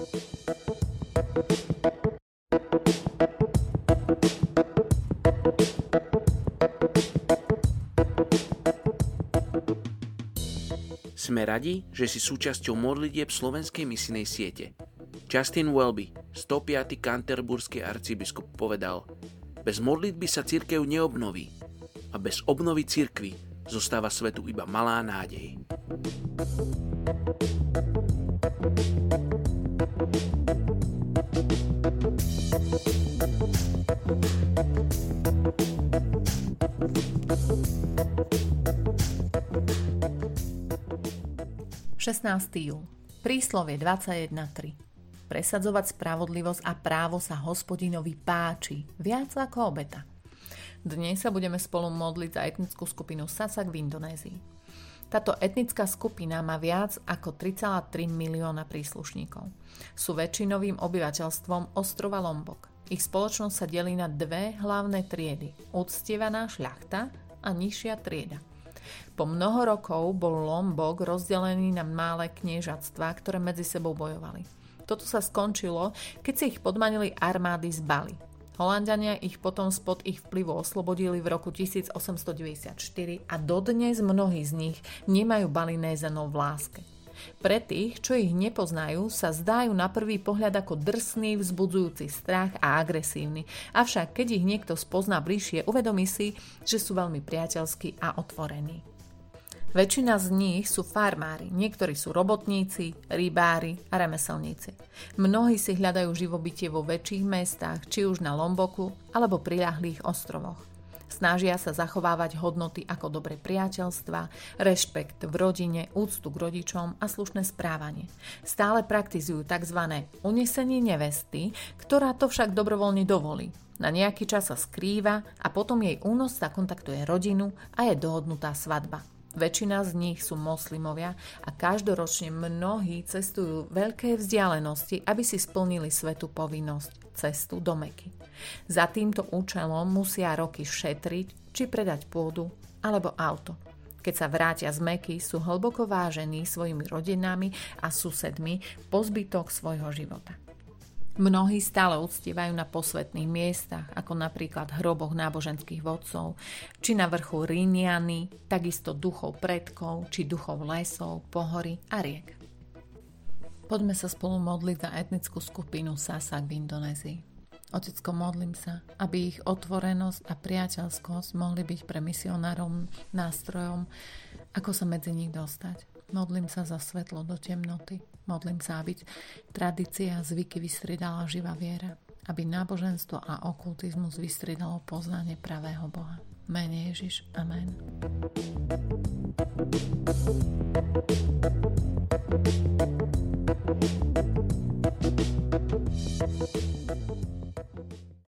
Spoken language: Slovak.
Sme radi, že si súčasťou modlitieb slovenskej misinej siete. Justin Welby, 105. kanterburský arcibiskup, povedal Bez modlitby sa církev neobnoví a bez obnovy církvy zostáva svetu iba malá nádej. 16. júl. Príslovie 21.3. Presadzovať spravodlivosť a právo sa hospodinovi páči, viac ako obeta. Dnes sa budeme spolu modliť za etnickú skupinu Sasak v Indonézii. Táto etnická skupina má viac ako 3,3 milióna príslušníkov. Sú väčšinovým obyvateľstvom ostrova Lombok. Ich spoločnosť sa delí na dve hlavné triedy. Uctievaná šľachta a nižšia trieda – po mnoho rokov bol Lombok rozdelený na malé kniežatstva, ktoré medzi sebou bojovali. Toto sa skončilo, keď si ich podmanili armády z Bali. Holandiania ich potom spod ich vplyvu oslobodili v roku 1894 a dodnes mnohí z nich nemajú Balinézanov v láske. Pre tých, čo ich nepoznajú, sa zdajú na prvý pohľad ako drsný, vzbudzujúci strach a agresívny. Avšak keď ich niekto spozná bližšie, uvedomí si, že sú veľmi priateľskí a otvorení. Väčšina z nich sú farmári, niektorí sú robotníci, rybári a remeselníci. Mnohí si hľadajú živobytie vo väčších mestách, či už na Lomboku alebo priľahlých ostrovoch. Snažia sa zachovávať hodnoty ako dobré priateľstva, rešpekt v rodine, úctu k rodičom a slušné správanie. Stále praktizujú tzv. unesenie nevesty, ktorá to však dobrovoľne dovolí. Na nejaký čas sa skrýva a potom jej únosca kontaktuje rodinu a je dohodnutá svadba. Väčšina z nich sú moslimovia a každoročne mnohí cestujú veľké vzdialenosti, aby si splnili svetú povinnosť cestu do Meky. Za týmto účelom musia roky šetriť, či predať pôdu alebo auto. Keď sa vrátia z Meky, sú hlboko vážení svojimi rodinami a susedmi po zbytok svojho života. Mnohí stále uctievajú na posvetných miestach, ako napríklad hroboch náboženských vodcov, či na vrchu Ríniany, takisto duchov predkov, či duchov lesov, pohory a riek. Poďme sa spolu modliť za etnickú skupinu Sasak v Indonézii. Otecko, modlím sa, aby ich otvorenosť a priateľskosť mohli byť pre misionárom nástrojom, ako sa medzi nich dostať. Modlím sa za svetlo do temnoty, Modlím sa, aby tradícia a zvyky vystridala živá viera, aby náboženstvo a okultizmus vystridalo poznanie pravého Boha. Mene Ježiš. Amen.